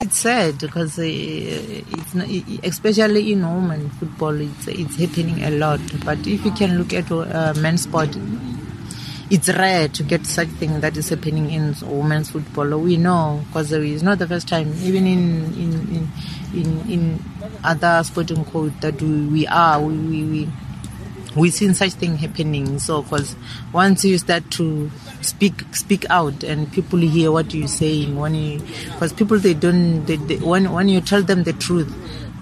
It's sad because uh, it's not, especially in women football, it's it's happening a lot. But if you can look at uh, men's sport, it's rare to get such thing that is happening in women's football. We know because it's not the first time. Even in in in in, in other sporting code that we, we are we, we, we we've seen such thing happening. So, because once you start to speak speak out and people hear what you're saying, when you because people they don't they, they, when when you tell them the truth,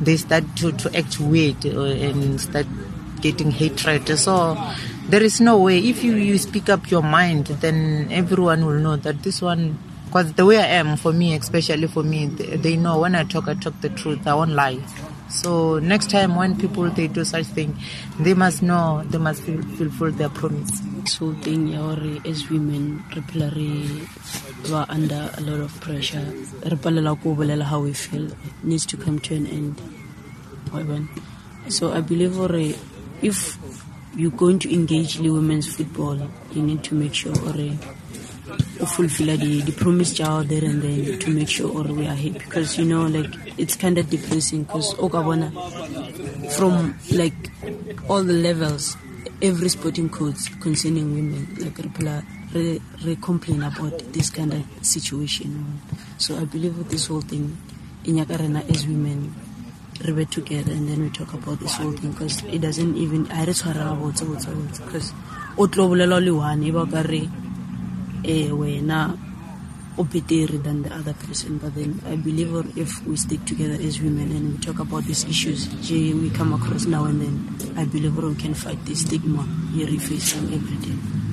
they start to to act weird uh, and start getting hatred. So. There is no way. If you, you speak up your mind, then everyone will know that this one because the way I am, for me, especially for me, they, know when I talk, I talk the truth. I won't lie. So next time when people they do such thing, they must know, they must fulfill their promise. So thing, as women, we are under a lot of pressure. How we feel it needs to come to an end. So I believe if you're going to engage women's football, you need to make sure fulfill the, the promise out there and then to make sure or we are happy. Because you know like it's kind of depressing because okabona oh, from like all the levels every sporting codes concerning women like people re, re complain about this kind of situation. So i believe with this whole thing in yakarena as women we together and then we talk about this whole thing because it doesn't even I just about because o tlo bolela le one e ba eh wena o better than the other person. But then I believe if we stick together as women and we talk about these issues we come across now and then I believe we can fight this stigma. We face them every day